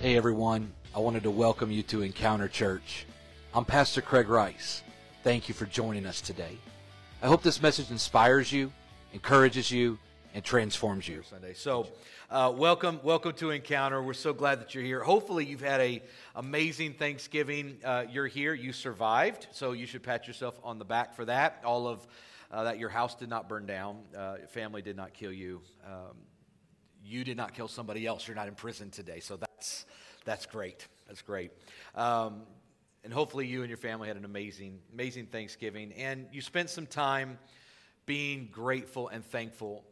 Hey everyone, I wanted to welcome you to Encounter Church. I'm Pastor Craig Rice. Thank you for joining us today. I hope this message inspires you, encourages you, and transforms you. Sunday. So, uh, welcome, welcome to Encounter. We're so glad that you're here. Hopefully, you've had a amazing Thanksgiving. Uh, you're here, you survived, so you should pat yourself on the back for that. All of uh, that, your house did not burn down, uh, family did not kill you. Um, you did not kill somebody else. You're not in prison today. So that's, that's great. That's great. Um, and hopefully you and your family had an amazing, amazing Thanksgiving. And you spent some time being grateful and thankful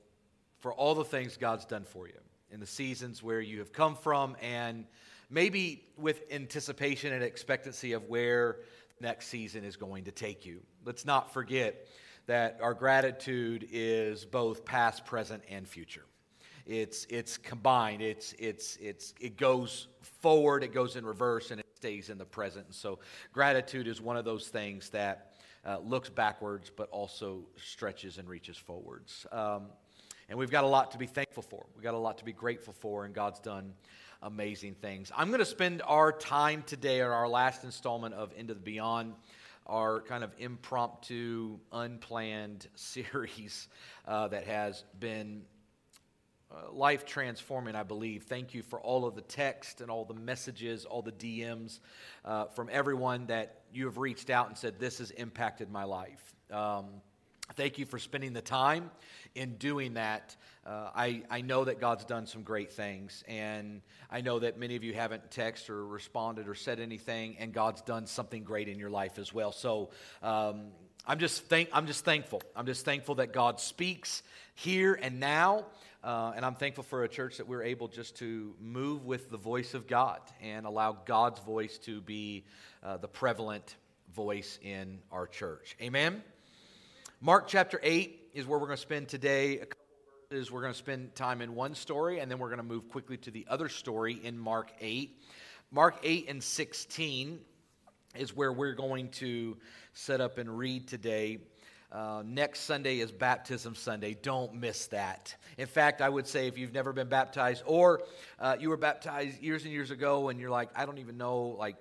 for all the things God's done for you in the seasons where you have come from and maybe with anticipation and expectancy of where next season is going to take you. Let's not forget that our gratitude is both past, present, and future. It's, it's combined. It's, it's, it's, it goes forward, it goes in reverse, and it stays in the present. And so gratitude is one of those things that uh, looks backwards, but also stretches and reaches forwards. Um, and we've got a lot to be thankful for. We've got a lot to be grateful for, and God's done amazing things. I'm going to spend our time today on our last installment of Into the Beyond, our kind of impromptu, unplanned series uh, that has been uh, life transforming, I believe. Thank you for all of the text and all the messages, all the DMs uh, from everyone that you have reached out and said, This has impacted my life. Um, thank you for spending the time in doing that. Uh, I, I know that God's done some great things, and I know that many of you haven't texted or responded or said anything, and God's done something great in your life as well. So, um, I'm just, thank, I'm just thankful. I'm just thankful that God speaks here and now. Uh, and I'm thankful for a church that we're able just to move with the voice of God and allow God's voice to be uh, the prevalent voice in our church. Amen. Mark chapter 8 is where we're going to spend today. Verses. We're going to spend time in one story, and then we're going to move quickly to the other story in Mark 8. Mark 8 and 16 is where we're going to set up and read today. Uh, next Sunday is Baptism Sunday. Don't miss that. In fact, I would say if you've never been baptized or uh, you were baptized years and years ago and you're like, I don't even know, like,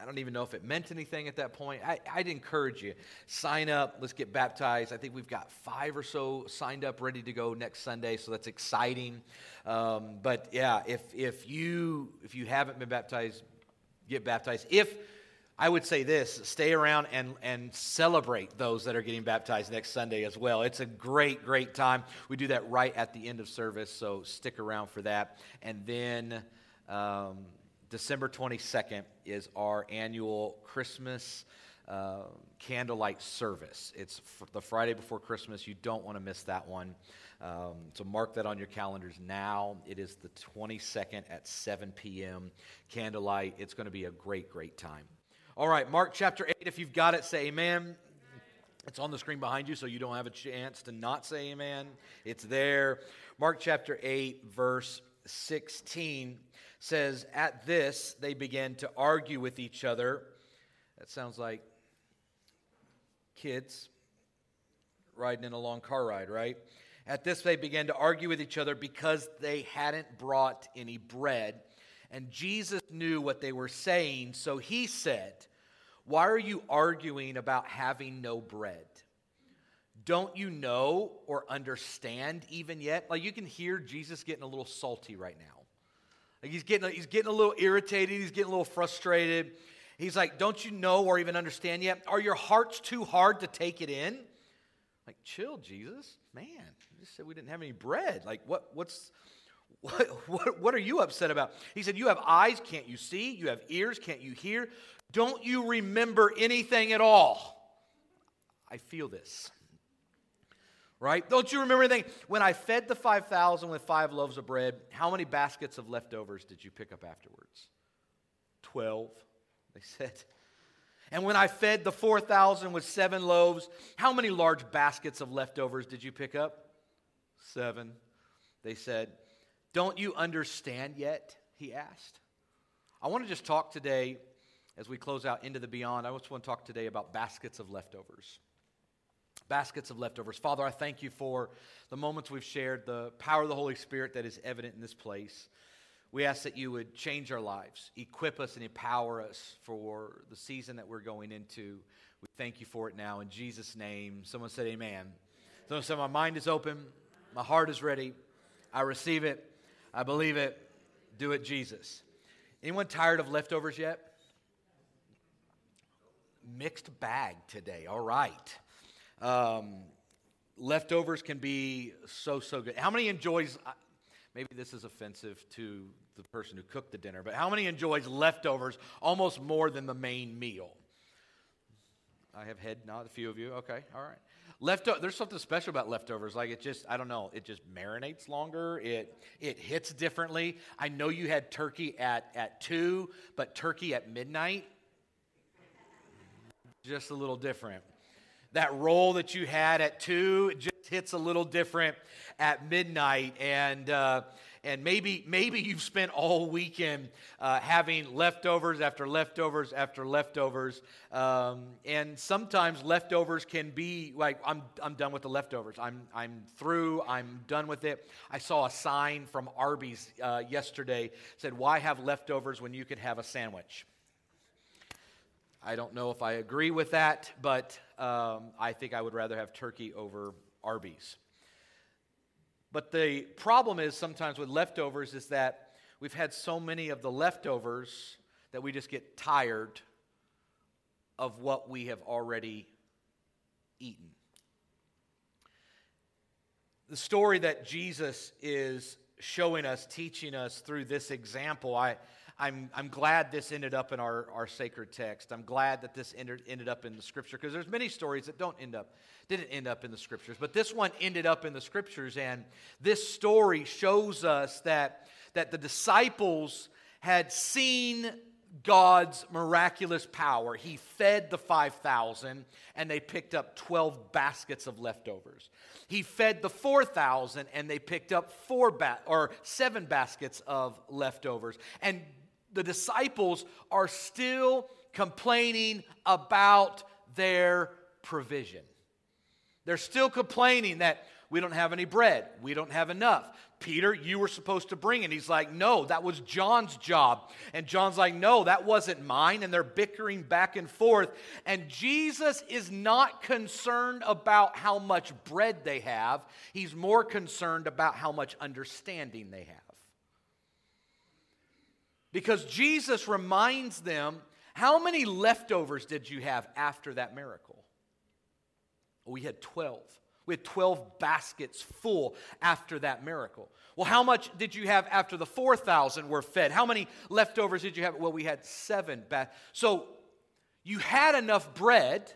I don't even know if it meant anything at that point. I, would encourage you sign up. Let's get baptized. I think we've got five or so signed up, ready to go next Sunday, so that's exciting. Um, but yeah, if if you if you haven't been baptized, get baptized. If I would say this stay around and, and celebrate those that are getting baptized next Sunday as well. It's a great, great time. We do that right at the end of service, so stick around for that. And then um, December 22nd is our annual Christmas uh, candlelight service. It's the Friday before Christmas. You don't want to miss that one. Um, so mark that on your calendars now. It is the 22nd at 7 p.m. Candlelight. It's going to be a great, great time. All right, Mark chapter 8, if you've got it, say amen. It's on the screen behind you, so you don't have a chance to not say amen. It's there. Mark chapter 8, verse 16 says, At this they began to argue with each other. That sounds like kids riding in a long car ride, right? At this they began to argue with each other because they hadn't brought any bread. And Jesus knew what they were saying, so he said, Why are you arguing about having no bread? Don't you know or understand even yet? Like you can hear Jesus getting a little salty right now. Like he's getting, he's getting a little irritated, he's getting a little frustrated. He's like, Don't you know or even understand yet? Are your hearts too hard to take it in? Like, chill, Jesus. Man, you just said we didn't have any bread. Like, what, what's, what, what, what are you upset about? He said, You have eyes, can't you see? You have ears, can't you hear? Don't you remember anything at all? I feel this. Right? Don't you remember anything? When I fed the 5,000 with five loaves of bread, how many baskets of leftovers did you pick up afterwards? 12, they said. And when I fed the 4,000 with seven loaves, how many large baskets of leftovers did you pick up? Seven, they said. Don't you understand yet? He asked. I want to just talk today, as we close out into the beyond, I just want to talk today about baskets of leftovers. Baskets of leftovers. Father, I thank you for the moments we've shared, the power of the Holy Spirit that is evident in this place. We ask that you would change our lives, equip us, and empower us for the season that we're going into. We thank you for it now. In Jesus' name, someone said, Amen. Someone said, My mind is open, my heart is ready. I receive it, I believe it. Do it, Jesus. Anyone tired of leftovers yet? Mixed bag today. All right. Um, leftovers can be so, so good. How many enjoys, maybe this is offensive to the person who cooked the dinner, but how many enjoys leftovers almost more than the main meal? I have head nod, a few of you. Okay, all right. There's something special about leftovers. Like it just, I don't know, it just marinates longer. It it hits differently. I know you had turkey at at two, but turkey at midnight, just a little different. That roll that you had at two just hits a little different at midnight, and. Uh, and maybe maybe you've spent all weekend uh, having leftovers after leftovers after leftovers. Um, and sometimes leftovers can be like I'm, I'm done with the leftovers. I'm, I'm through. I'm done with it. I saw a sign from arby's uh, yesterday said why have leftovers when you could have a sandwich? I don't know if i agree with that but um, i think i would rather have turkey over arby's but the problem is sometimes with leftovers is that we've had so many of the leftovers that we just get tired of what we have already eaten. The story that Jesus is showing us, teaching us through this example, I, I'm, I'm glad this ended up in our, our sacred text. I'm glad that this ended, ended up in the scripture because there's many stories that don't end up, didn't end up in the scriptures. But this one ended up in the scriptures. And this story shows us that, that the disciples had seen God's miraculous power. He fed the 5,000 and they picked up 12 baskets of leftovers. He fed the 4,000 and they picked up four ba- or seven baskets of leftovers. And the disciples are still complaining about their provision. They're still complaining that we don't have any bread, we don't have enough. Peter, you were supposed to bring it. He's like, no, that was John's job. And John's like, no, that wasn't mine. And they're bickering back and forth. And Jesus is not concerned about how much bread they have, he's more concerned about how much understanding they have. Because Jesus reminds them, how many leftovers did you have after that miracle? We had 12. We had 12 baskets full after that miracle. Well, how much did you have after the 4,000 were fed? How many leftovers did you have? Well, we had seven. Ba- so you had enough bread,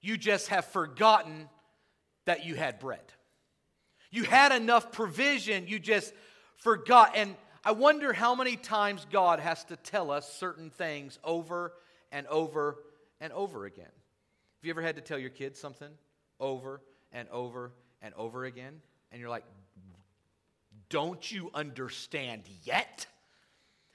you just have forgotten that you had bread. You had enough provision, you just forgot. And I wonder how many times God has to tell us certain things over and over and over again. Have you ever had to tell your kids something over and over and over again? And you're like, don't you understand yet?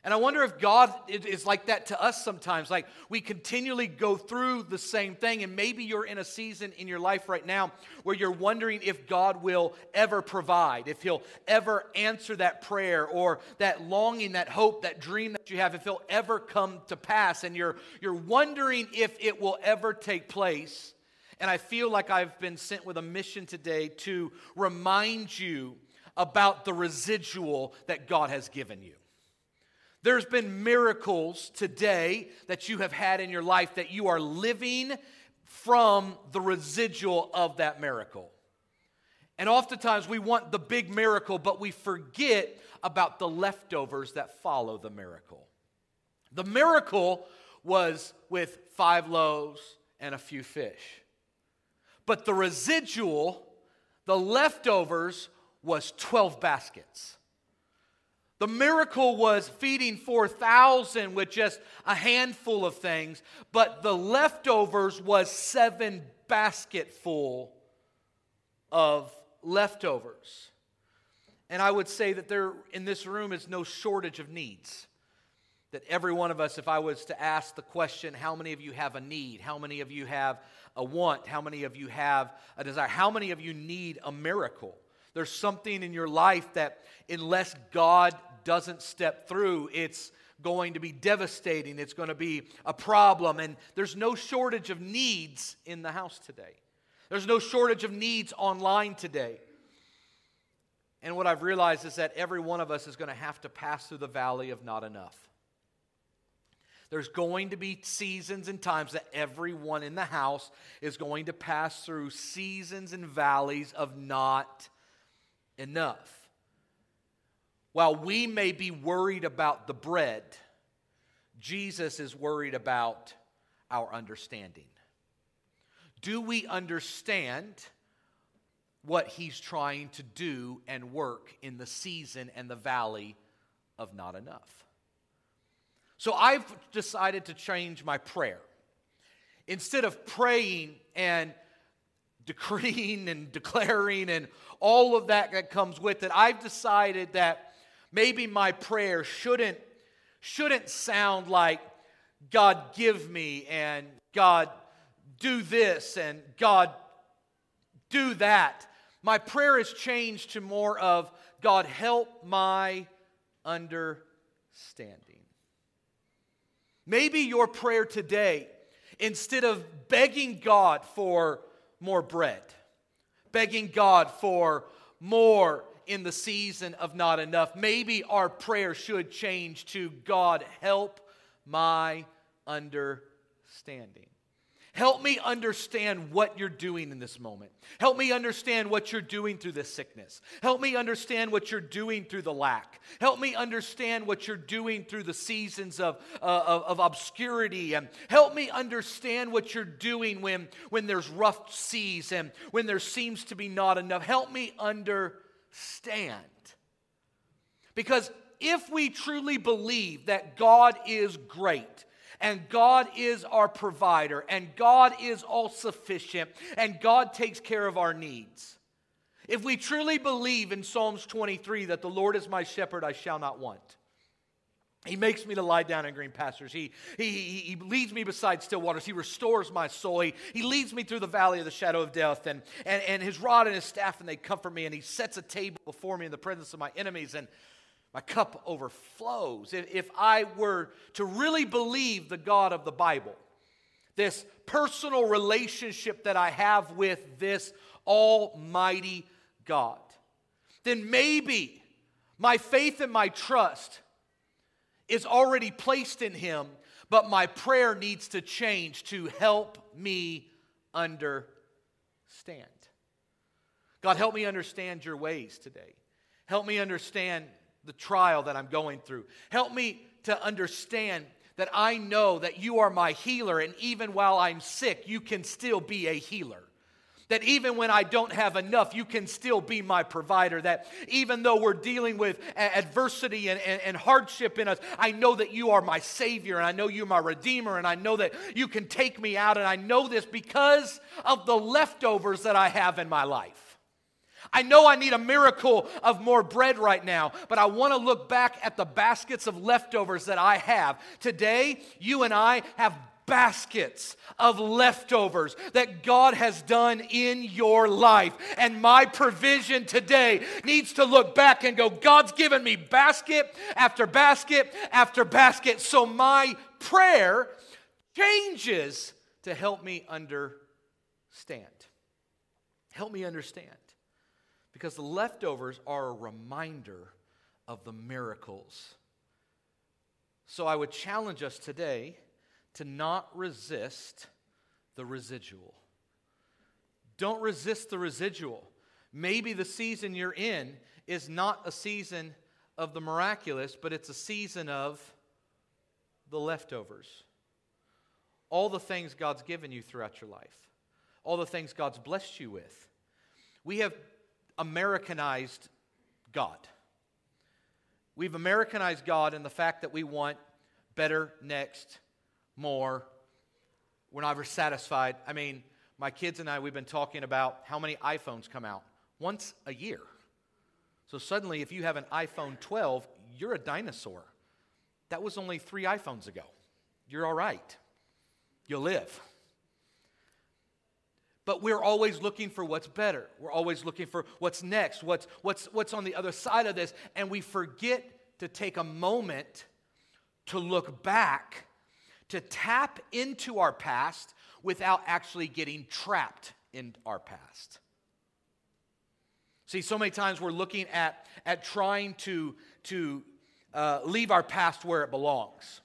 And I wonder if God is like that to us sometimes. Like we continually go through the same thing, and maybe you're in a season in your life right now where you're wondering if God will ever provide, if He'll ever answer that prayer, or that longing, that hope, that dream that you have, if He'll ever come to pass. And you're, you're wondering if it will ever take place. And I feel like I've been sent with a mission today to remind you about the residual that God has given you. There's been miracles today that you have had in your life that you are living from the residual of that miracle. And oftentimes we want the big miracle, but we forget about the leftovers that follow the miracle. The miracle was with five loaves and a few fish. But the residual, the leftovers, was 12 baskets. The miracle was feeding 4,000 with just a handful of things, but the leftovers was seven basketful of leftovers. And I would say that there in this room is no shortage of needs. That every one of us, if I was to ask the question, how many of you have a need? How many of you have a want? How many of you have a desire? How many of you need a miracle? There's something in your life that, unless God doesn't step through, it's going to be devastating. It's going to be a problem. And there's no shortage of needs in the house today. There's no shortage of needs online today. And what I've realized is that every one of us is going to have to pass through the valley of not enough. There's going to be seasons and times that everyone in the house is going to pass through seasons and valleys of not enough. While we may be worried about the bread, Jesus is worried about our understanding. Do we understand what he's trying to do and work in the season and the valley of not enough? So I've decided to change my prayer. Instead of praying and decreeing and declaring and all of that that comes with it, I've decided that maybe my prayer shouldn't, shouldn't sound like, God, give me, and God, do this, and God, do that. My prayer has changed to more of, God, help my understanding. Maybe your prayer today, instead of begging God for more bread, begging God for more in the season of not enough. Maybe our prayer should change to God, help my understanding. Help me understand what you're doing in this moment. Help me understand what you're doing through this sickness. Help me understand what you're doing through the lack. Help me understand what you're doing through the seasons of, uh, of, of, obscurity. And help me understand what you're doing when, when there's rough seas and when there seems to be not enough. Help me understand stand. Because if we truly believe that God is great, and God is our provider, and God is all sufficient, and God takes care of our needs. If we truly believe in Psalms 23 that the Lord is my shepherd, I shall not want. He makes me to lie down in green pastures. He, he, he, leads me beside still waters. He restores my soul. He, he leads me through the valley of the shadow of death. And, and, and his rod and his staff, and they comfort me. And he sets a table before me in the presence of my enemies. And my cup overflows. If, if I were to really believe the God of the Bible, this personal relationship that I have with this almighty God, then maybe my faith and my trust is already placed in him, but my prayer needs to change to help me understand. God, help me understand your ways today. Help me understand the trial that I'm going through. Help me to understand that I know that you are my healer, and even while I'm sick, you can still be a healer. That even when I don't have enough, you can still be my provider. That even though we're dealing with adversity and, and, and, hardship in us, I know that you are my Savior and I know you're my Redeemer and I know that you can take me out. And I know this because of the leftovers that I have in my life. I know I need a miracle of more bread right now, but I want to look back at the baskets of leftovers that I have. Today, you and I have baskets of leftovers that God has done in your life. And my provision today needs to look back and go, God's given me basket after basket after basket. So my prayer changes to help me understand. Help me understand. Because the leftovers are a reminder of the miracles. So I would challenge us today to not resist the residual. Don't resist the residual. Maybe the season you're in is not a season of the miraculous, but it's a season of the leftovers. All the things God's given you throughout your life, all the things God's blessed you with. We have Americanized God. We've Americanized God in the fact that we want better next, more. We're never satisfied. I mean, my kids and I, we've been talking about how many iPhones come out once a year. So suddenly, if you have an iPhone 12, you're a dinosaur. That was only three iPhones ago. You're all right. You'll live. But we're always looking for what's better. We're always looking for what's next, what's, what's, what's on the other side of this. And we forget to take a moment to look back, to tap into our past without actually getting trapped in our past. See, so many times we're looking at, at trying to, to uh, leave our past where it belongs.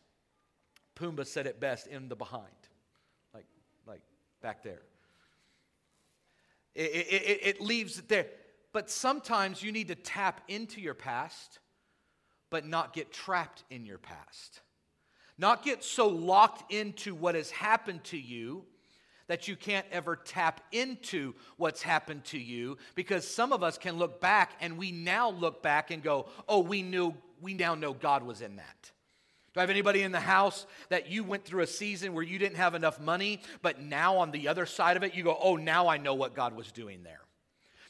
Pumbaa said it best in the behind, like, like back there. It, it, it leaves it there. But sometimes you need to tap into your past, but not get trapped in your past. Not get so locked into what has happened to you that you can't ever tap into what's happened to you because some of us can look back and we now look back and go, "Oh, we knew we now know God was in that." Do I have anybody in the house that you went through a season where you didn't have enough money, but now on the other side of it, you go, oh, now I know what God was doing there?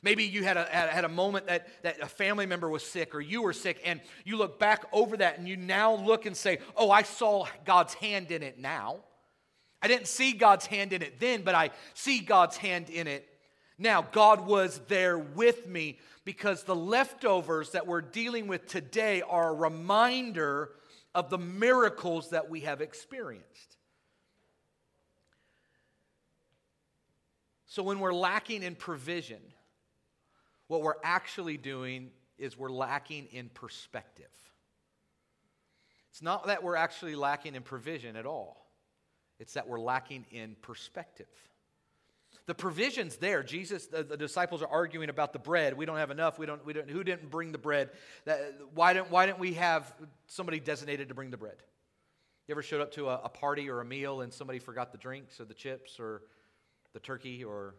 Maybe you had a, had a moment that, that a family member was sick or you were sick, and you look back over that and you now look and say, oh, I saw God's hand in it now. I didn't see God's hand in it then, but I see God's hand in it now. God was there with me because the leftovers that we're dealing with today are a reminder of the miracles that we have experienced. So, when we're lacking in provision, what we're actually doing is we're lacking in perspective. It's not that we're actually lacking in provision at all, it's that we're lacking in perspective. The provision's there. Jesus, the, the, disciples are arguing about the bread. We don't have enough. We don't, we don't, who didn't bring the bread? That, why, didn't, why didn't we have somebody designated to bring the bread? You ever showed up to a, a party or a meal and somebody forgot the drinks or the chips or the turkey or.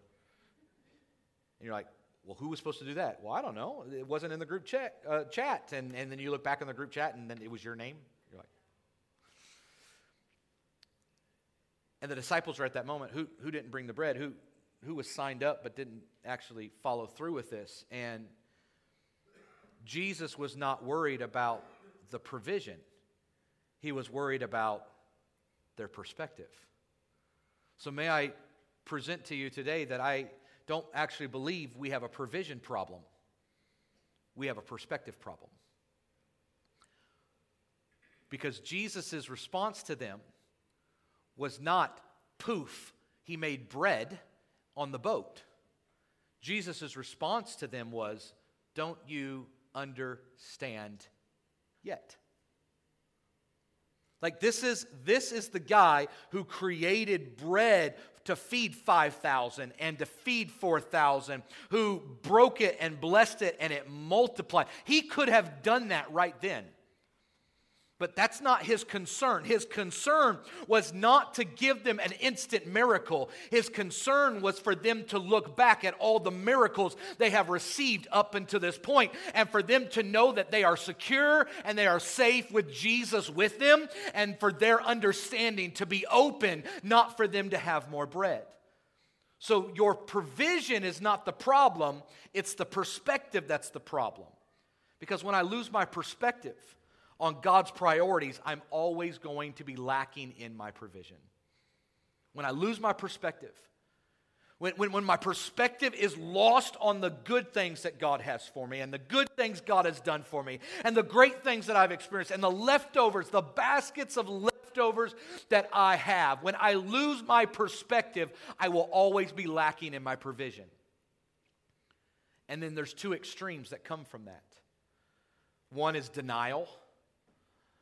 And you're like, well, who was supposed to do that? Well, I don't know. It wasn't in the group chat. Uh, chat. And, and then you look back in the group chat and then it was your name. You're like, and the disciples are at that moment. Who, who didn't bring the bread? Who, who was signed up but didn't actually follow through with this. And Jesus was not worried about the provision, he was worried about their perspective. So, may I present to you today that I don't actually believe we have a provision problem, we have a perspective problem. Because Jesus' response to them was not poof, he made bread on the boat. Jesus' response to them was, Don't you understand yet? Like this is this is the guy who created bread to feed 5,000 and to feed 4,000, who broke it and blessed it and it multiplied. He could have done that right then. But that's not his concern. His concern was not to give them an instant miracle. His concern was for them to look back at all the miracles they have received up until this point and for them to know that they are secure and they are safe with Jesus with them and for their understanding to be open, not for them to have more bread. So your provision is not the problem, it's the perspective that's the problem. Because when I lose my perspective, on God's priorities, I'm always going to be lacking in my provision. When I lose my perspective, when, when, when my perspective is lost on the good things that God has for me and the good things God has done for me and the great things that I've experienced and the leftovers, the baskets of leftovers that I have, when I lose my perspective, I will always be lacking in my provision. And then there's two extremes that come from that. One is denial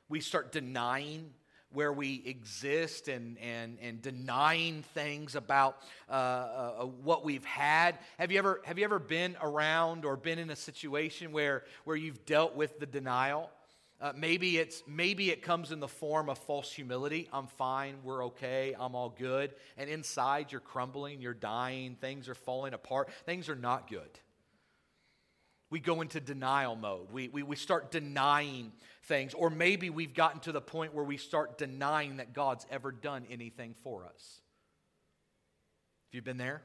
we start denying where we exist and, and, and denying things about uh, uh, what we've had. Have you, ever, have you ever been around or been in a situation where, where you've dealt with the denial? Uh, maybe it's maybe it comes in the form of false humility. I'm fine, we're okay, I'm all good. And inside you're crumbling, you're dying, things are falling apart, things are not good. We go into denial mode. We, we, we start denying things. Or maybe we've gotten to the point where we start denying that God's ever done anything for us. Have you been there?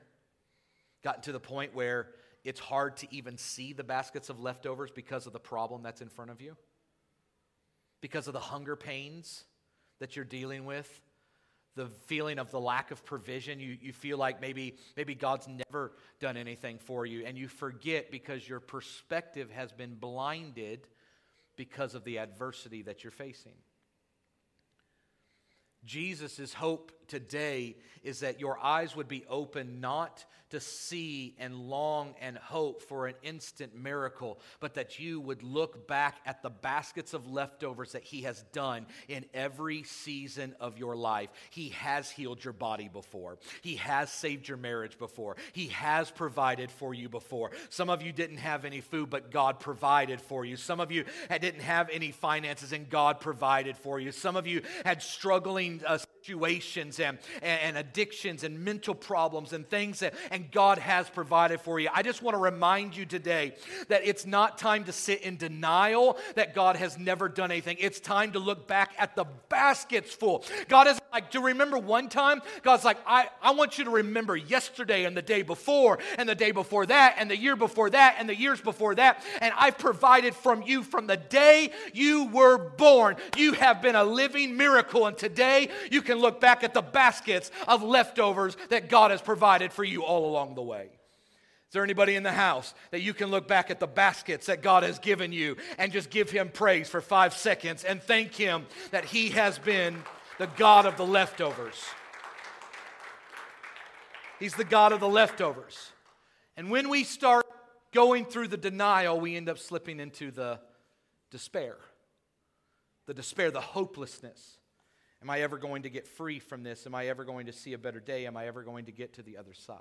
Gotten to the point where it's hard to even see the baskets of leftovers because of the problem that's in front of you? Because of the hunger pains that you're dealing with? the feeling of the lack of provision. You, you feel like maybe, maybe God's never done anything for you, and you forget because your perspective has been blinded because of the adversity that you're facing. Jesus' hope today is that your eyes would be open not to see and long and hope for an instant miracle, but that you would look back at the baskets of leftovers that He has done in every season of your life. He has healed your body before, He has saved your marriage before, He has provided for you before. Some of you didn't have any food, but God provided for you. Some of you didn't have any finances, and God provided for you. Some of you had struggling uh, situations and, and addictions and mental problems and things that and God has provided for you. I just want to remind you today that it's not time to sit in denial that God has never done anything. It's time to look back at the baskets full. God is like, to remember one time? God's like, I, I want you to remember yesterday and the day before and the day before that and the year before that and the years before that. And I've provided from you from the day you were born. You have been a living miracle. And today you can look back at the baskets of leftovers that God has provided for you all along the way. Is there anybody in the house that you can look back at the baskets that God has given you and just give Him praise for five seconds and thank Him that He has been the God of the leftovers? He's the God of the leftovers. And when we start going through the denial, we end up slipping into the despair. The despair, the hopelessness. Am I ever going to get free from this? Am I ever going to see a better day? Am I ever going to get to the other side?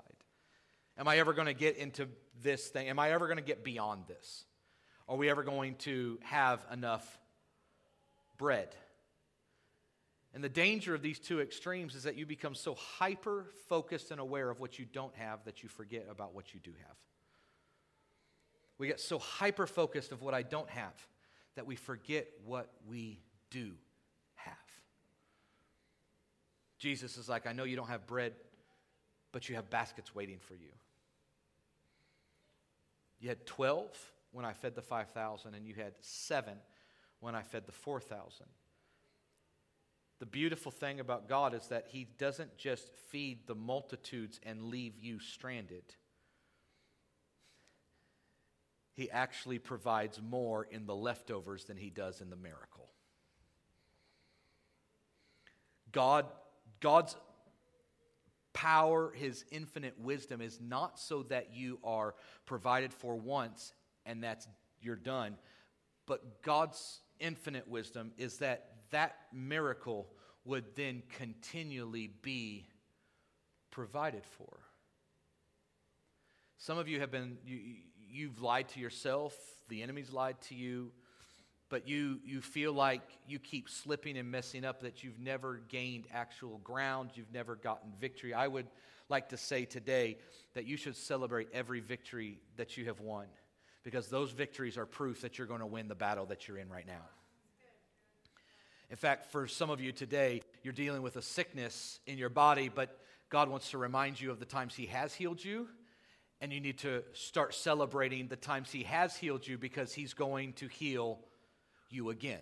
Am I ever going to get into this thing? Am I ever going to get beyond this? Are we ever going to have enough bread? And the danger of these two extremes is that you become so hyper focused and aware of what you don't have that you forget about what you do have. We get so hyper focused of what I don't have that we forget what we do have. Jesus is like, I know you don't have bread, but you have baskets waiting for you. You had 12 when I fed the 5,000, and you had seven when I fed the 4,000. The beautiful thing about God is that He doesn't just feed the multitudes and leave you stranded. He actually provides more in the leftovers than He does in the miracle. God, God's power, His infinite wisdom is not so that you are provided for once and that's you're done, but God's infinite wisdom is that that miracle would then continually be provided for. Some of you have been, you, you've lied to yourself, the enemy's lied to you, but you, you feel like you keep slipping and messing up, that you've never gained actual ground, you've never gotten victory. I would like to say today that you should celebrate every victory that you have won because those victories are proof that you're going to win the battle that you're in right now. In fact, for some of you today, you're dealing with a sickness in your body, but God wants to remind you of the times He has healed you, and you need to start celebrating the times He has healed you because He's going to heal you again.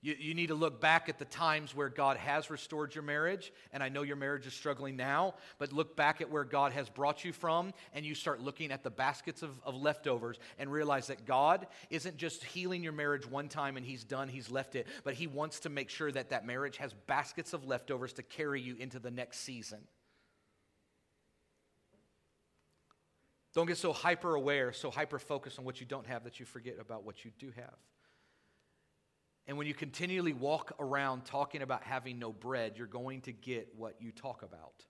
You, you need to look back at the times where God has restored your marriage, and I know your marriage is struggling now, but look back at where God has brought you from, and you start looking at the baskets of, of leftovers and realize that God isn't just healing your marriage one time and He's done, He's left it, but He wants to make sure that that marriage has baskets of leftovers to carry you into the next season. Don't get so hyper aware, so hyper focused on what you don't have that you forget about what you do have. And when you continually walk around talking about having no bread, you're going to get what you talk about.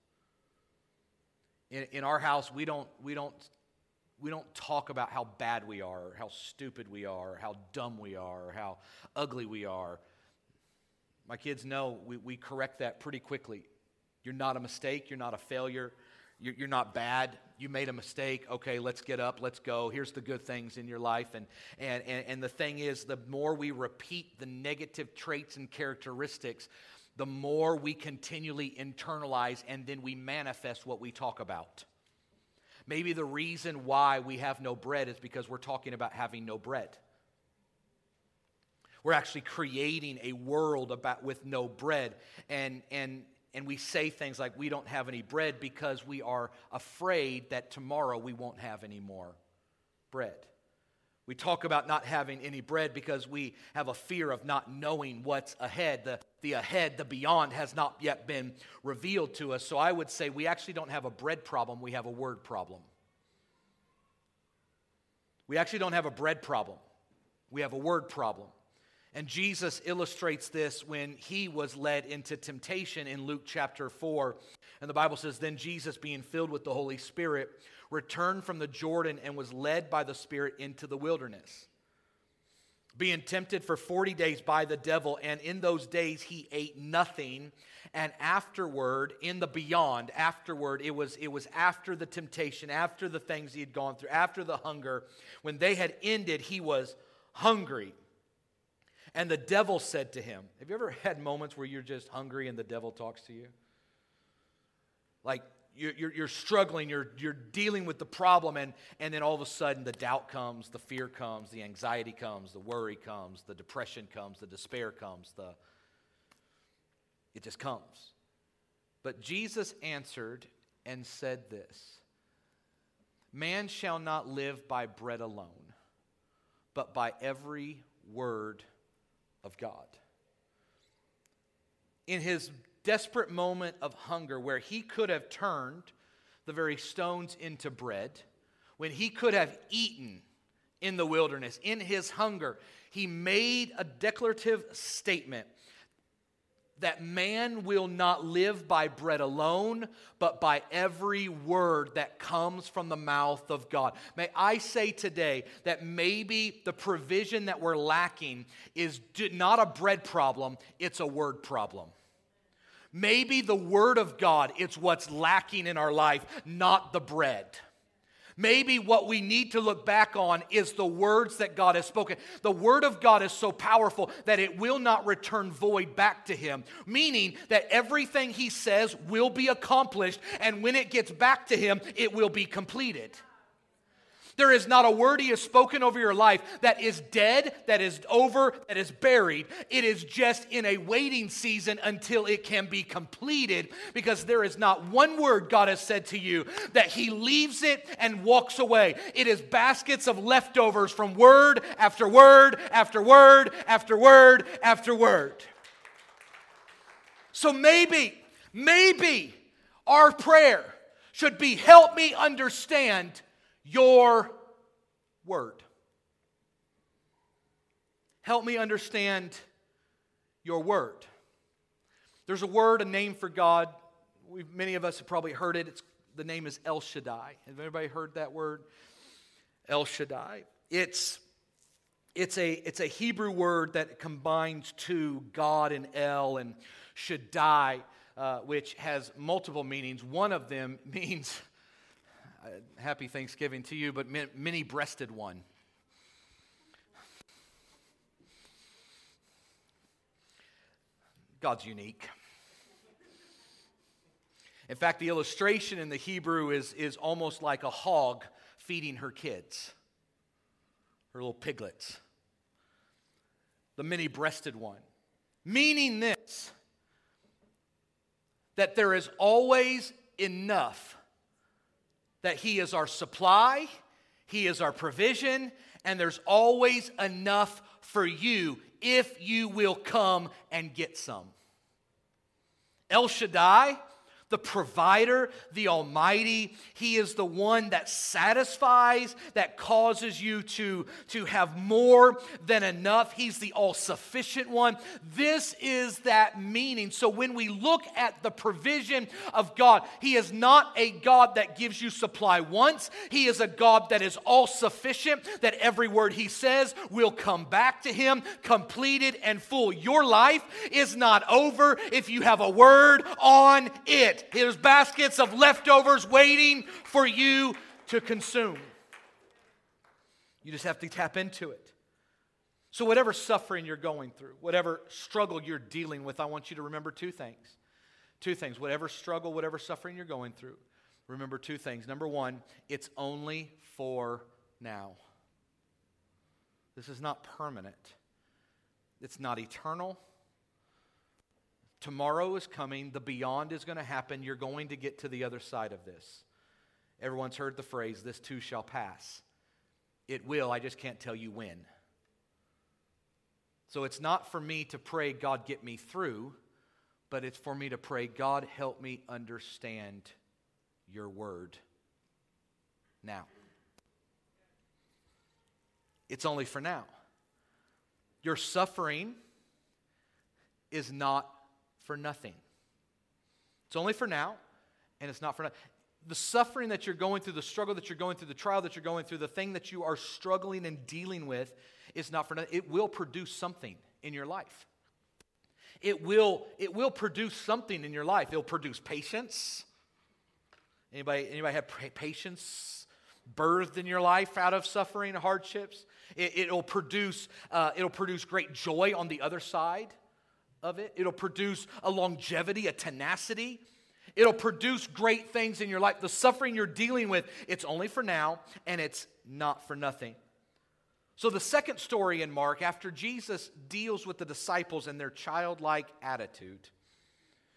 In, in our house, we don't, we, don't, we don't talk about how bad we are, or how stupid we are, or how dumb we are, or how ugly we are. My kids know we, we correct that pretty quickly. You're not a mistake, you're not a failure, you're not bad. You made a mistake. Okay, let's get up. Let's go. Here's the good things in your life. And, and, and, and the thing is, the more we repeat the negative traits and characteristics, the more we continually internalize and then we manifest what we talk about. Maybe the reason why we have no bread is because we're talking about having no bread. We're actually creating a world about with no bread. And, and, and we say things like we don't have any bread because we are afraid that tomorrow we won't have any more bread. We talk about not having any bread because we have a fear of not knowing what's ahead. The, the ahead, the beyond, has not yet been revealed to us. So I would say we actually don't have a bread problem, we have a word problem. We actually don't have a bread problem, we have a word problem. And Jesus illustrates this when he was led into temptation in Luke chapter 4. And the Bible says, Then Jesus, being filled with the Holy Spirit, returned from the Jordan and was led by the Spirit into the wilderness, being tempted for 40 days by the devil. And in those days he ate nothing. And afterward, in the beyond, afterward, it was, it was after the temptation, after the things he had gone through, after the hunger, when they had ended, he was hungry. And the devil said to him, Have you ever had moments where you're just hungry and the devil talks to you? Like you're, you're, struggling, you're, you're dealing with the problem, and, and then all of a sudden the doubt comes, the fear comes, the anxiety comes, the worry comes, the depression comes, the despair comes, the, it just comes. But Jesus answered and said this Man shall not live by bread alone, but by every word of God. In his desperate moment of hunger where he could have turned the very stones into bread, when he could have eaten in the wilderness, in his hunger, he made a declarative statement that man will not live by bread alone, but by every word that comes from the mouth of God. May I say today that maybe the provision that we're lacking is not a bread problem, it's a word problem. Maybe the Word of God is what's lacking in our life, not the bread. Maybe what we need to look back on is the words that God has spoken. The Word of God is so powerful that it will not return void back to Him, meaning that everything He says will be accomplished, and when it gets back to Him, it will be completed. There is not a word he has spoken over your life that is dead, that is over, that is buried. It is just in a waiting season until it can be completed because there is not one word God has said to you that he leaves it and walks away. It is baskets of leftovers from word after word after word after word after word. So maybe, maybe our prayer should be help me understand your word. Help me understand your word. There's a word, a name for God. We've, many of us have probably heard it. It's, the name is El Shaddai. Have anybody heard that word? El Shaddai. It's, it's, a, it's a Hebrew word that combines two, God and El, and Shaddai, uh, which has multiple meanings. One of them means happy Thanksgiving to you, but many breasted one. God's unique. In fact, the illustration in the Hebrew is, is almost like a hog feeding her kids, her little piglets. The many breasted one. Meaning this that there is always enough that He is our supply, He is our provision, and there's always enough for you if you will come and get some. El Shaddai the provider, the Almighty. He is the one that satisfies, that causes you to, to have more than enough. He's the all sufficient one. This is that meaning. So when we look at the provision of God, He is not a God that gives you supply once, He is a God that is all sufficient, that every word He says will come back to Him completed and full. Your life is not over if you have a word on it. There's baskets of leftovers waiting for you to consume. You just have to tap into it. So, whatever suffering you're going through, whatever struggle you're dealing with, I want you to remember two things. Two things. Whatever struggle, whatever suffering you're going through, remember two things. Number one, it's only for now. This is not permanent, it's not eternal, Tomorrow is coming. The beyond is going to happen. You're going to get to the other side of this. Everyone's heard the phrase, this too shall pass. It will, I just can't tell you when. So it's not for me to pray, God, get me through, but it's for me to pray, God, help me understand your word now. It's only for now. Your suffering is not for nothing. It's only for now, and it's not for nothing. The suffering that you're going through, the struggle that you're going through, the trial that you're going through, the thing that you are struggling and dealing with is not for nothing. It will produce something in your life. It will, it will produce something in your life. It'll produce patience. Anybody, anybody have patience birthed in your life out of suffering and hardships? It, will produce, uh, it'll produce great joy on the other side of it. It'll produce a longevity, a tenacity. It'll produce great things in your life. The suffering you're dealing with, it's only for now and it's not for nothing. So, the second story in Mark, after Jesus deals with the disciples and their childlike attitude,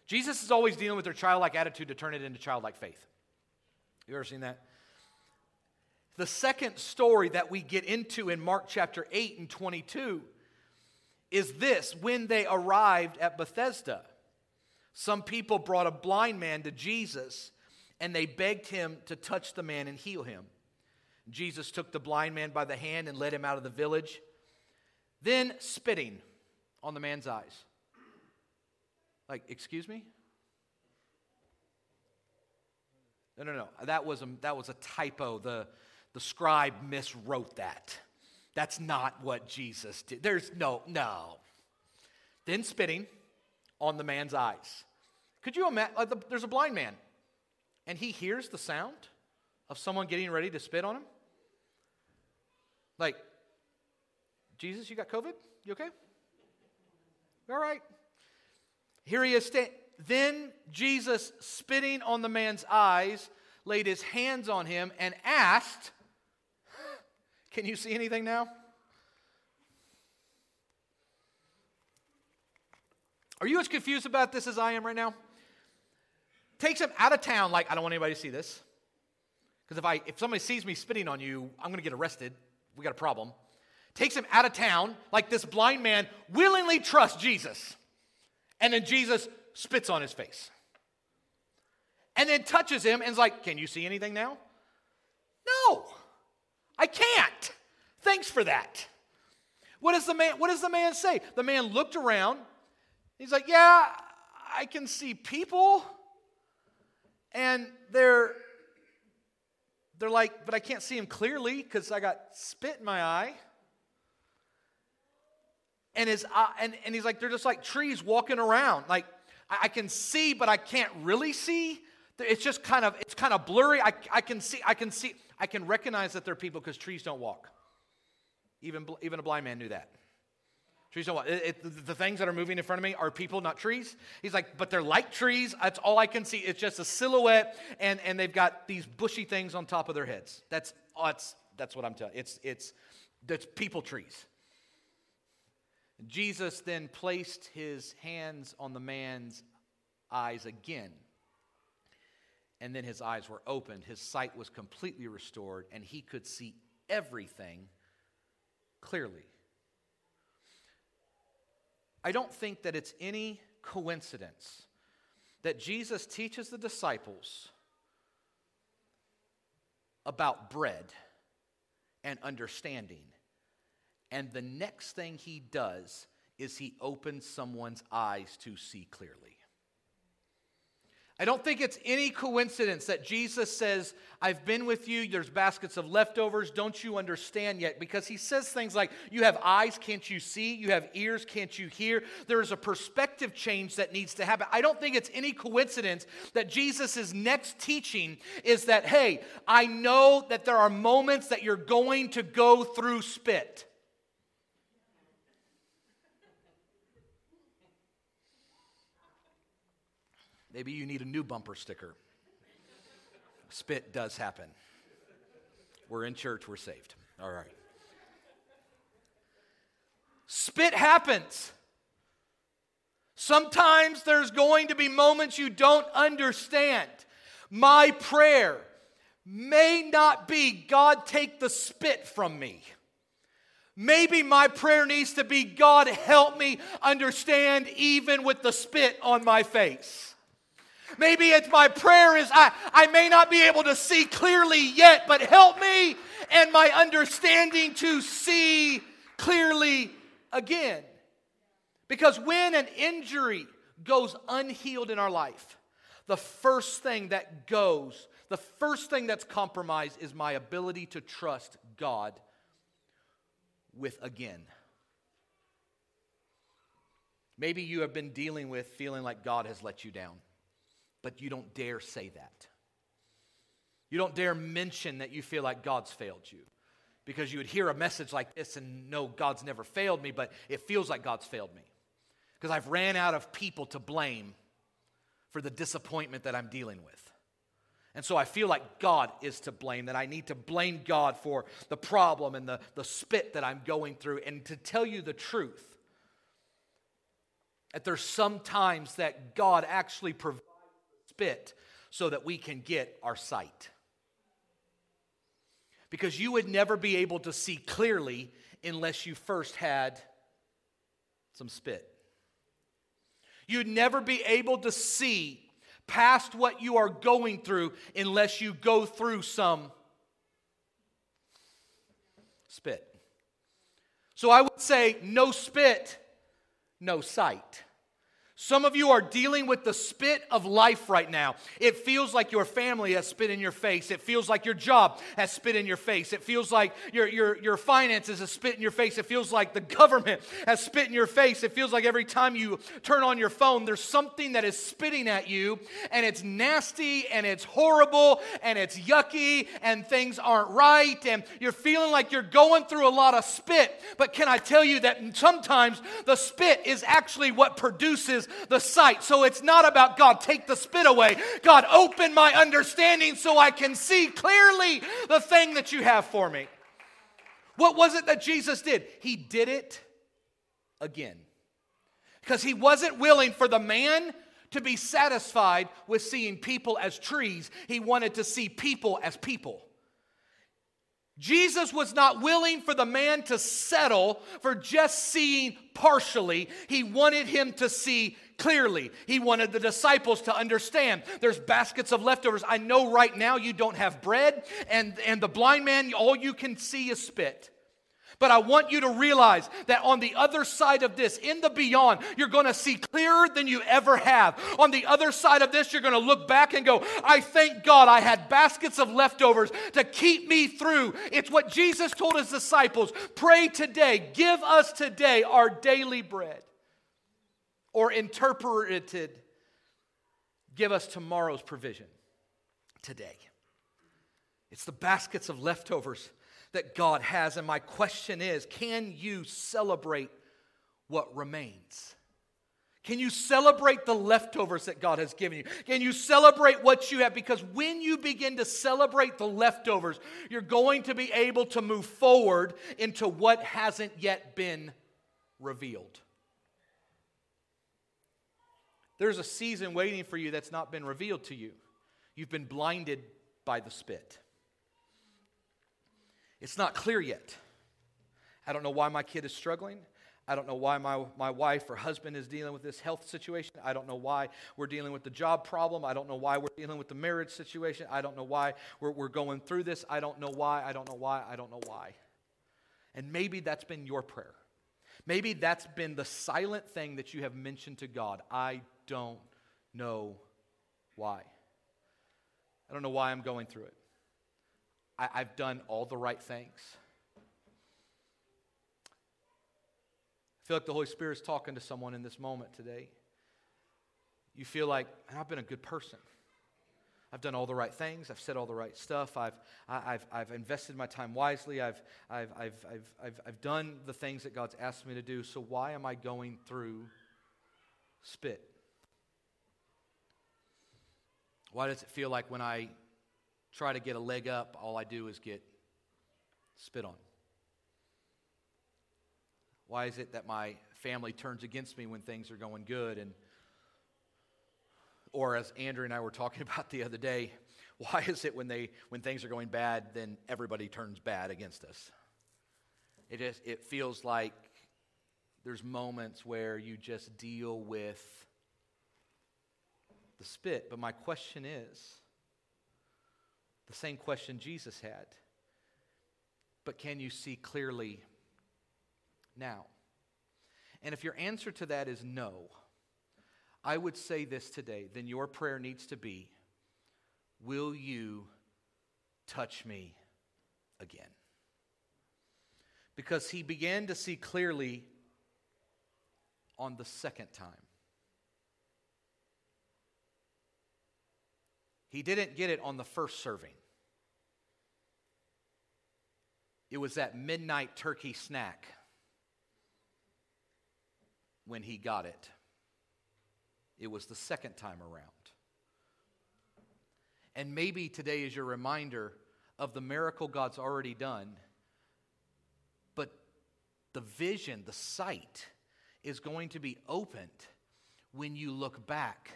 Jesus is always dealing with their childlike attitude to turn it into childlike faith. You ever seen that? The second story that we get into in Mark chapter 8 and 22 is this when they arrived at Bethsaida, some people brought a blind man to Jesus and they begged him to touch the man and heal him. Jesus took the blind man by the hand and led him out of the village, then spitting on the man's eyes. Like, excuse me? No, no, no. That was a, that was a typo. The, the scribe miswrote that. That's not what Jesus did. There's no, no. Then spitting on the man's eyes. Could you imagine? Uh, like there's a blind man, and he hears the sound of someone getting ready to spit on him. Like, Jesus, you got COVID? You okay? All right. Here he is. Then Jesus, spitting on the man's eyes, laid his hands on him and asked, can you see anything now? Are you as confused about this as I am right now? Takes him out of town, like, I don't want anybody to see this. Because if, I, if somebody sees me spitting on you, I'm going to get arrested. We got a problem. Takes him out of town, like this blind man willingly trusts Jesus. And then Jesus spits on his face. And then touches him and is like, Can you see anything now? No. I can't. Thanks for that. What does the man, what does the man say? The man looked around. He's like, Yeah, I can see people. And they're they're like, but I can't see them clearly because I got spit in my eye. And his eye, and, and he's like, they're just like trees walking around. Like I, I can see, but I can't really see. It's just kind of, it's kind of blurry. I, I can see, I can see. I can recognize that they're people because trees don't walk. Even, even a blind man knew that. Trees don't walk. It, it, the things that are moving in front of me are people, not trees. He's like, but they're like trees. That's all I can see. It's just a silhouette, and, and they've got these bushy things on top of their heads. That's, oh, that's, that's what I'm telling. It's, it's, that's people trees. Jesus then placed his hands on the man's eyes again and then his eyes were opened. His sight was completely restored, and he could see everything clearly. I don't think that it's any coincidence that Jesus teaches the disciples about bread and understanding. And the next thing he does is he opens someone's eyes to see clearly. I don't think it's any coincidence that Jesus says, I've been with you, there's baskets of leftovers, don't you understand yet? Because he says things like, You have eyes, can't you see? You have ears, can't you hear? There is a perspective change that needs to happen. I don't think it's any coincidence that Jesus' next teaching is that, hey, I know that there are moments that you're going to go through spit. Maybe you need a new bumper sticker. Spit does happen. We're in church, we're saved. All right. Spit happens. Sometimes there's going to be moments you don't understand. My prayer may not be God, take the spit from me. Maybe my prayer needs to be God, help me understand even with the spit on my face. Maybe it's my prayer is I, I may not be able to see clearly yet, but help me and my understanding to see clearly again. Because when an injury goes unhealed in our life, the first thing that goes, the first thing that's compromised is my ability to trust God with again. Maybe you have been dealing with feeling like God has let you down, but you don't dare say that. You don't dare mention that you feel like God's failed you because you would hear a message like this and know God's never failed me, but it feels like God's failed me because I've ran out of people to blame for the disappointment that I'm dealing with. And so I feel like God is to blame, that I need to blame God for the problem and the, the spit that I'm going through. And to tell you the truth, that there's some times that God actually provides spit so that we can get our sight. Because you would never be able to see clearly unless you first had some spit. You'd never be able to see past what you are going through unless you go through some spit. So I would say no spit, no sight. Some of you are dealing with the spit of life right now. It feels like your family has spit in your face. It feels like your job has spit in your face. It feels like your, your, your finances have spit in your face. It feels like the government has spit in your face. It feels like every time you turn on your phone, there's something that is spitting at you, and it's nasty, and it's horrible, and it's yucky, and things aren't right, and you're feeling like you're going through a lot of spit. But can I tell you that sometimes the spit is actually what produces the sight. So it's not about God, take the spit away. God, open my understanding so I can see clearly the thing that you have for me. What was it that Jesus did? He did it again. Because he wasn't willing for the man to be satisfied with seeing people as trees, he wanted to see people as people. Jesus was not willing for the man to settle for just seeing partially. He wanted him to see clearly. He wanted the disciples to understand there's baskets of leftovers. I know right now you don't have bread, and, and the blind man, all you can see is spit. But I want you to realize that on the other side of this, in the beyond, you're going to see clearer than you ever have. On the other side of this, you're going to look back and go, I thank God I had baskets of leftovers to keep me through. It's what Jesus told his disciples pray today, give us today our daily bread. Or interpreted, give us tomorrow's provision today. It's the baskets of leftovers that God has. And my question is can you celebrate what remains? Can you celebrate the leftovers that God has given you? Can you celebrate what you have? Because when you begin to celebrate the leftovers, you're going to be able to move forward into what hasn't yet been revealed. There's a season waiting for you that's not been revealed to you. You've been blinded by the spit. It's not clear yet. I don't know why my kid is struggling. I don't know why my, my wife or husband is dealing with this health situation. I don't know why we're dealing with the job problem. I don't know why we're dealing with the marriage situation. I don't know why we're, we're going through this. I don't know why. I don't know why. I don't know why. And maybe that's been your prayer. Maybe that's been the silent thing that you have mentioned to God. I don't know why. I don't know why I'm going through it. I, I've done all the right things. I feel like the Holy Spirit is talking to someone in this moment today. You feel like, I've been a good person. I've done all the right things. I've said all the right stuff. I've, I've, I've invested my time wisely. I've, I've, I've, I've, I've, I've done the things that God's asked me to do. So why am I going through spit? Why does it feel like when I try to get a leg up, all I do is get spit on? Why is it that my family turns against me when things are going good and Or as Andrew and I were talking about the other day, why is it when they when things are going bad, then everybody turns bad against us? It just it feels like there's moments where you just deal with the spit. But my question is the same question Jesus had. But can you see clearly now? And if your answer to that is no, I would say this today, then your prayer needs to be Will you touch me again? Because he began to see clearly on the second time. He didn't get it on the first serving. It was that midnight turkey snack when he got it. It was the second time around. And maybe today is your reminder of the miracle God's already done. But the vision, the sight, is going to be opened when you look back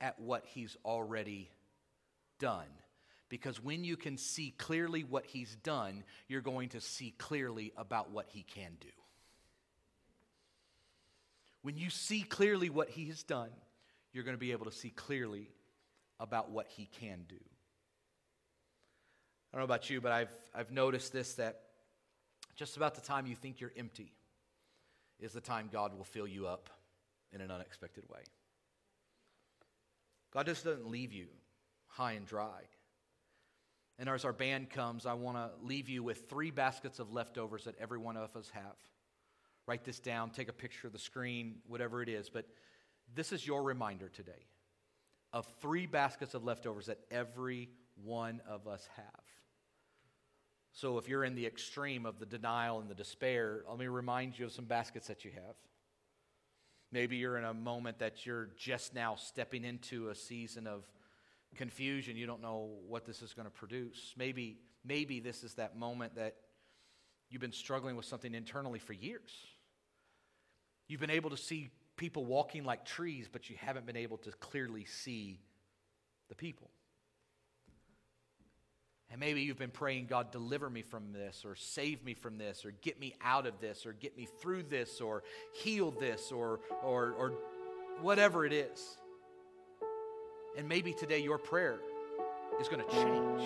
at what He's already done. Because when you can see clearly what He's done, you're going to see clearly about what He can do. When you see clearly what He has done, you're going to be able to see clearly about what he can do. I don't know about you, but I've, I've noticed this that just about the time you think you're empty is the time God will fill you up in an unexpected way. God just doesn't leave you high and dry. And as our band comes, I want to leave you with three baskets of leftovers that every one of us have. Write this down, take a picture of the screen, whatever it is. But this is your reminder today of three baskets of leftovers that every one of us have. So if you're in the extreme of the denial and the despair, let me remind you of some baskets that you have. Maybe you're in a moment that you're just now stepping into a season of confusion. You don't know what this is going to produce. Maybe, maybe this is that moment that you've been struggling with something internally for years. You've been able to see people walking like trees, but you haven't been able to clearly see the people. And maybe you've been praying, God, deliver me from this, or save me from this, or get me out of this, or get me through this, or heal this, or, or, or whatever it is. And maybe today your prayer is going to change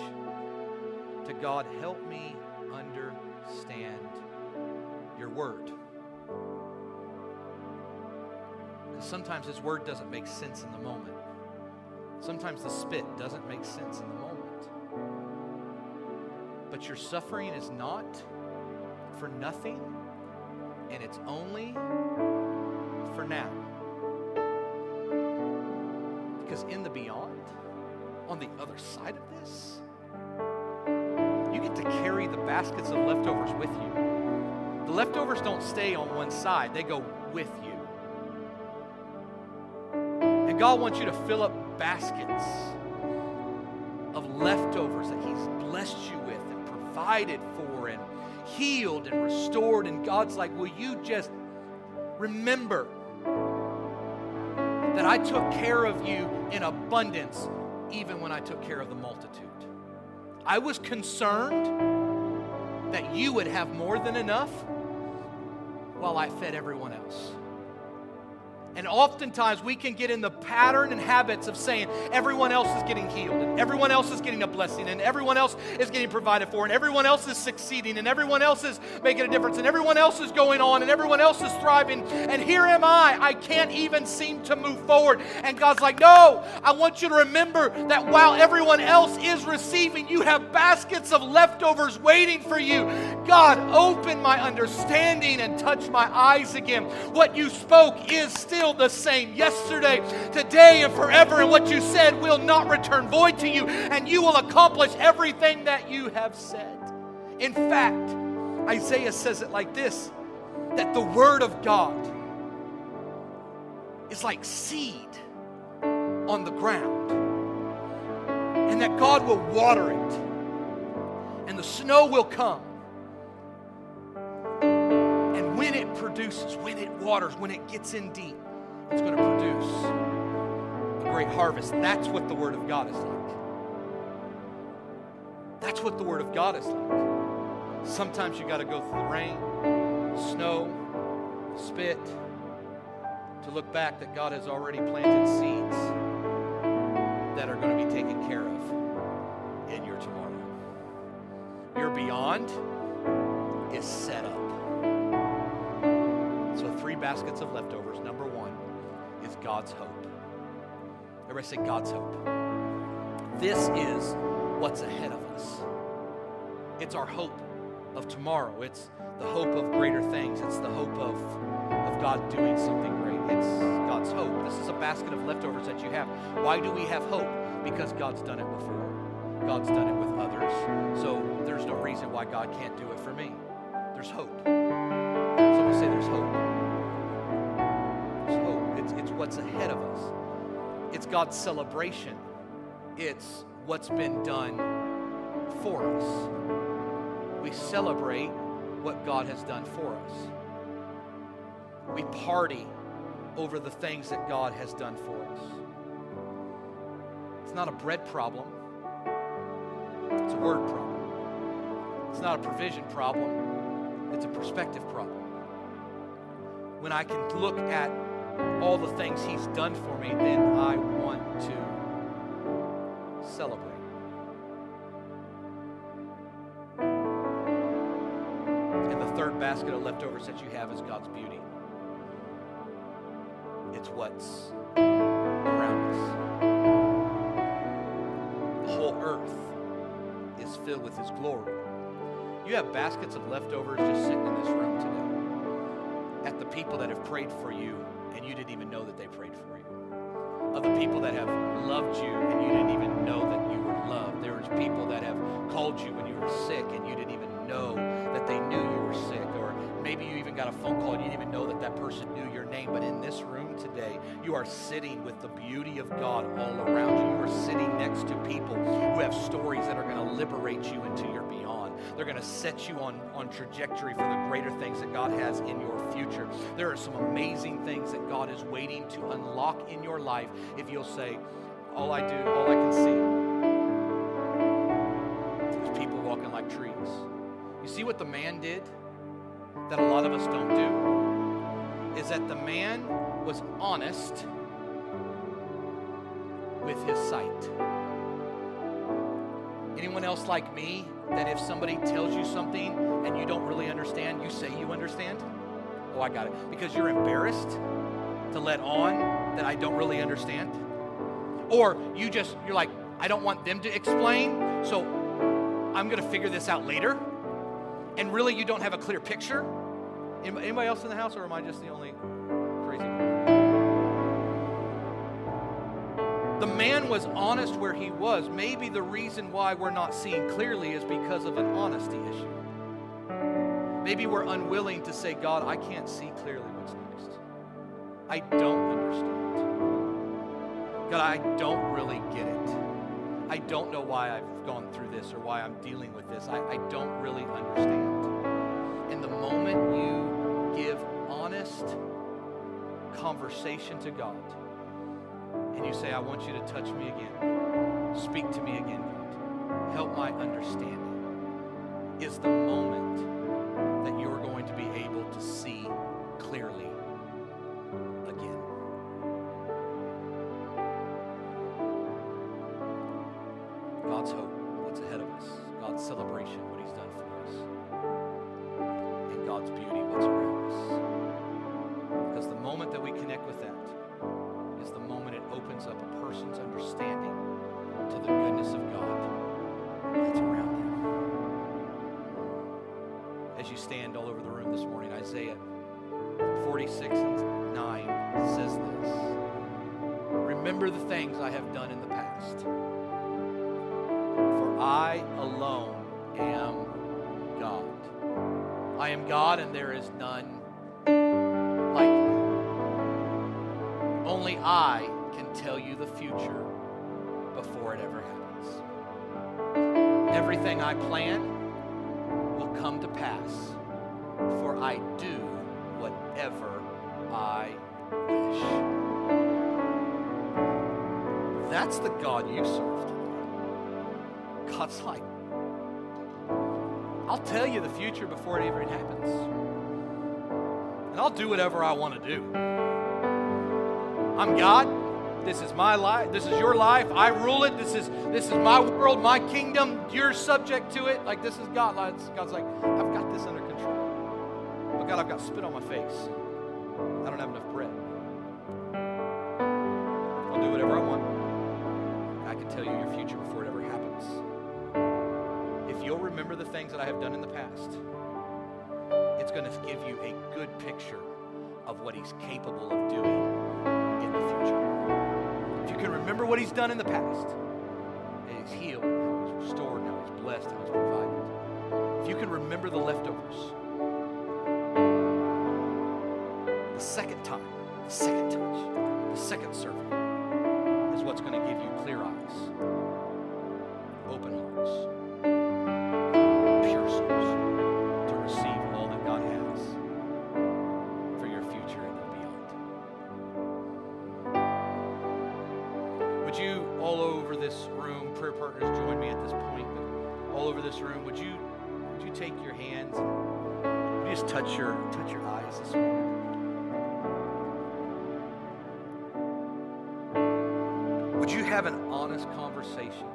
to God, help me understand your word. Because sometimes His word doesn't make sense in the moment. Sometimes the spit doesn't make sense in the moment. But your suffering is not for nothing, and it's only for now. Because in the beyond, on the other side of this, you get to carry the baskets of leftovers with you. The leftovers don't stay on one side, they go with you. And God wants you to fill up baskets of leftovers that He's blessed you with and provided for and healed and restored. And God's like, Will you just remember that I took care of you in abundance even when I took care of the multitude? I was concerned that you would have more than enough while I fed everyone else. And oftentimes we can get in the pattern and habits of saying everyone else is getting healed, and everyone else is getting a blessing, and everyone else is getting provided for, and everyone else is succeeding, and everyone else is making a difference, and everyone else is going on, and everyone else is thriving. And here am I. I can't even seem to move forward. And God's like, No, I want you to remember that while everyone else is receiving, you have baskets of leftovers waiting for you. God, open my understanding and touch my eyes again. What you spoke is still still the same yesterday, today, and forever. And what you said will not return void to you, and you will accomplish everything that you have said. In fact, Isaiah says it like this that the Word of God is like seed on the ground, and that God will water it, and the snow will come And when it produces, when it waters, when it gets in deep, it's going to produce a great harvest. That's what the Word of God is like. That's what the Word of God is like. Sometimes you got to go through the rain, snow, spit, to look back that God has already planted seeds that are going to be taken care of in your tomorrow. Your beyond is set up. So, three baskets of leftovers. God's hope. Everybody say God's hope. This is what's ahead of us. It's our hope of tomorrow. It's the hope of greater things. It's the hope of, of God doing something great. It's God's hope. This is a basket of leftovers that you have. Why do we have hope? Because God's done it before. God's done it with others. So there's no reason why God can't do it for me. There's hope. Someone say there's hope. What's ahead of us. It's God's celebration. It's what's been done for us. We celebrate what God has done for us. We party over the things that God has done for us. It's not a bread problem, it's a word problem. It's not a provision problem, it's a perspective problem. When I can look at all the things He's done for me, then I want to celebrate. And the third basket of leftovers that you have is God's beauty. It's what's around us. The whole earth is filled with His glory. You have baskets of leftovers just sitting in this room today at the people that have prayed for you and you didn't even know that they prayed for you. Of the people that have loved you and you didn't even know that you were loved. There's people that have called you when you were sick and you didn't even know that they knew you were sick. Or maybe you even got a phone call and you didn't even know that that person knew your name. But in this room today, you are sitting with the beauty of God all around you. You are sitting next to people who have stories that are going to liberate you into your beyond. They're going to set you on, on trajectory for the greater things that God has in your future. There are some amazing things that God is waiting to unlock in your life if you'll say, All I do, all I can see is people walking like trees. You see what the man did that a lot of us don't do? Is that the man was honest with his sight. Anyone else like me that if somebody tells you something and you don't really understand, you say you understand? Oh, I got it. Because you're embarrassed to let on that I don't really understand? Or you just, you're like, I don't want them to explain, so I'm to figure this out later. And really, you don't have a clear picture? Anybody else in the house, or am I just the only The man was honest where he was. Maybe the reason why we're not seeing clearly is because of an honesty issue. Maybe we're unwilling to say, God, I can't see clearly what's next. I don't understand. God, I don't really get it. I don't know why I've gone through this or why I'm dealing with this. I, I don't really understand. And the moment you give honest conversation to God and you say, I want you to touch me again, speak to me again, God, help my understanding, is the moment that you're going to be able to see clearly As you stand all over the room this morning, Isaiah 46 and 9 says this Remember the things I have done in the past. For I alone am God. I am God, and there is none like me. Only I can tell you the future before it ever happens. Everything I plan will come to pass, for I do whatever I wish. that's the God you serve God's like, I'll tell you the future before it even happens. And I'll do whatever I want to do. I'm God. This is my life. This is your life. I rule it. This is this is my world, my kingdom. You're subject to it. Like this is God. God's like, I've got this under control. But God, I've got spit on my face. I don't have enough bread. I'll do whatever I want. I can tell you your future before it ever happens. If you'll remember the things that I have done in the past, it's going to give you a good picture of what He's capable of doing in the future. Can remember what He's done in the past, and He's healed, how He's restored, how He's blessed, how He's provided. If you can remember the leftovers, the second time, the second touch, the second serving is what's going to give you clear eyes, conversation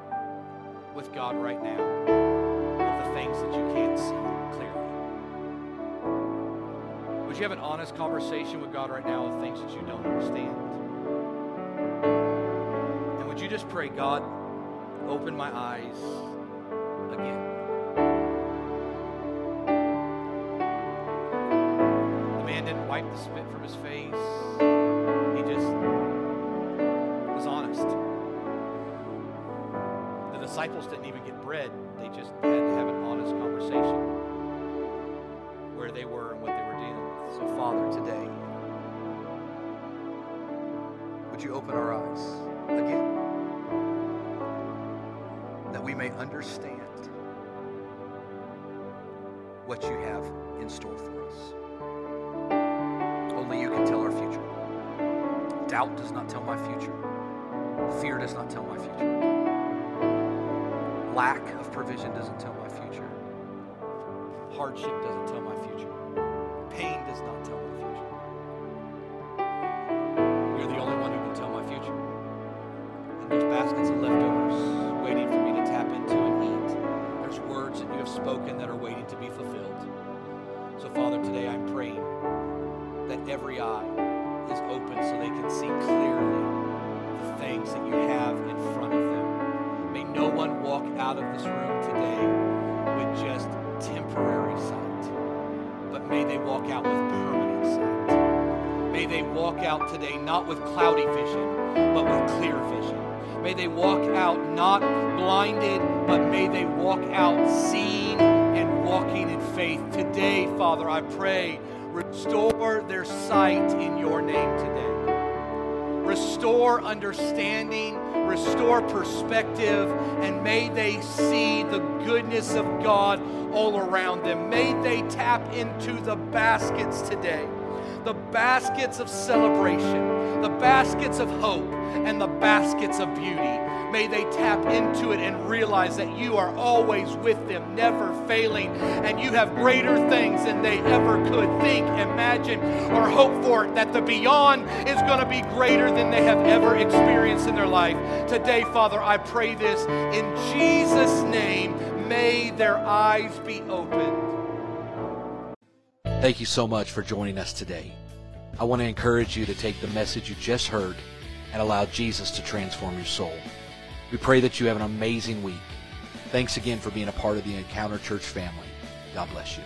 with God right now of the things that you can't see clearly? Would you have an honest conversation with God right now of things that you don't understand? And would you just pray, God, open my eyes again. Disciples didn't even get bread. They just had to have an honest conversation where they were and what they were dealing with. So, Father, today, would you open our eyes again? That we may understand what you have in store for us. Only you can tell our future. Doubt does not tell my future. Fear does not tell my future. Lack of provision doesn't tell my future. Hardship doesn't tell my future. Pain does not tell my future. You're the only one who can tell my future. And there's baskets of leftovers waiting for me to tap into and eat. There's words that you have spoken that are waiting to be fulfilled. So, Father, today I'm praying that every eye is open so they can see clearly the things that you have out of this room today with just temporary sight, but may they walk out with permanent sight. May they walk out today not with cloudy vision, but with clear vision. May they walk out not blinded, but may they walk out seeing and walking in faith. Today, Father, I pray, restore their sight in your name today. Restore understanding, restore perspective, and may they see the goodness of God all around them. May they tap into the baskets today the baskets of celebration, the baskets of hope, and the baskets of beauty. May they tap into it and realize that you are always with them, never failing, and you have greater things than they ever could think, imagine, or hope for. That the beyond is going to be greater than they have ever experienced in their life. Today, Father, I pray this in Jesus' name. May their eyes be opened Thank you so much for joining us today. I want to encourage you to take the message you just heard and allow Jesus to transform your soul. We pray that you have an amazing week. Thanks again for being a part of the Encounter Church family. God bless you.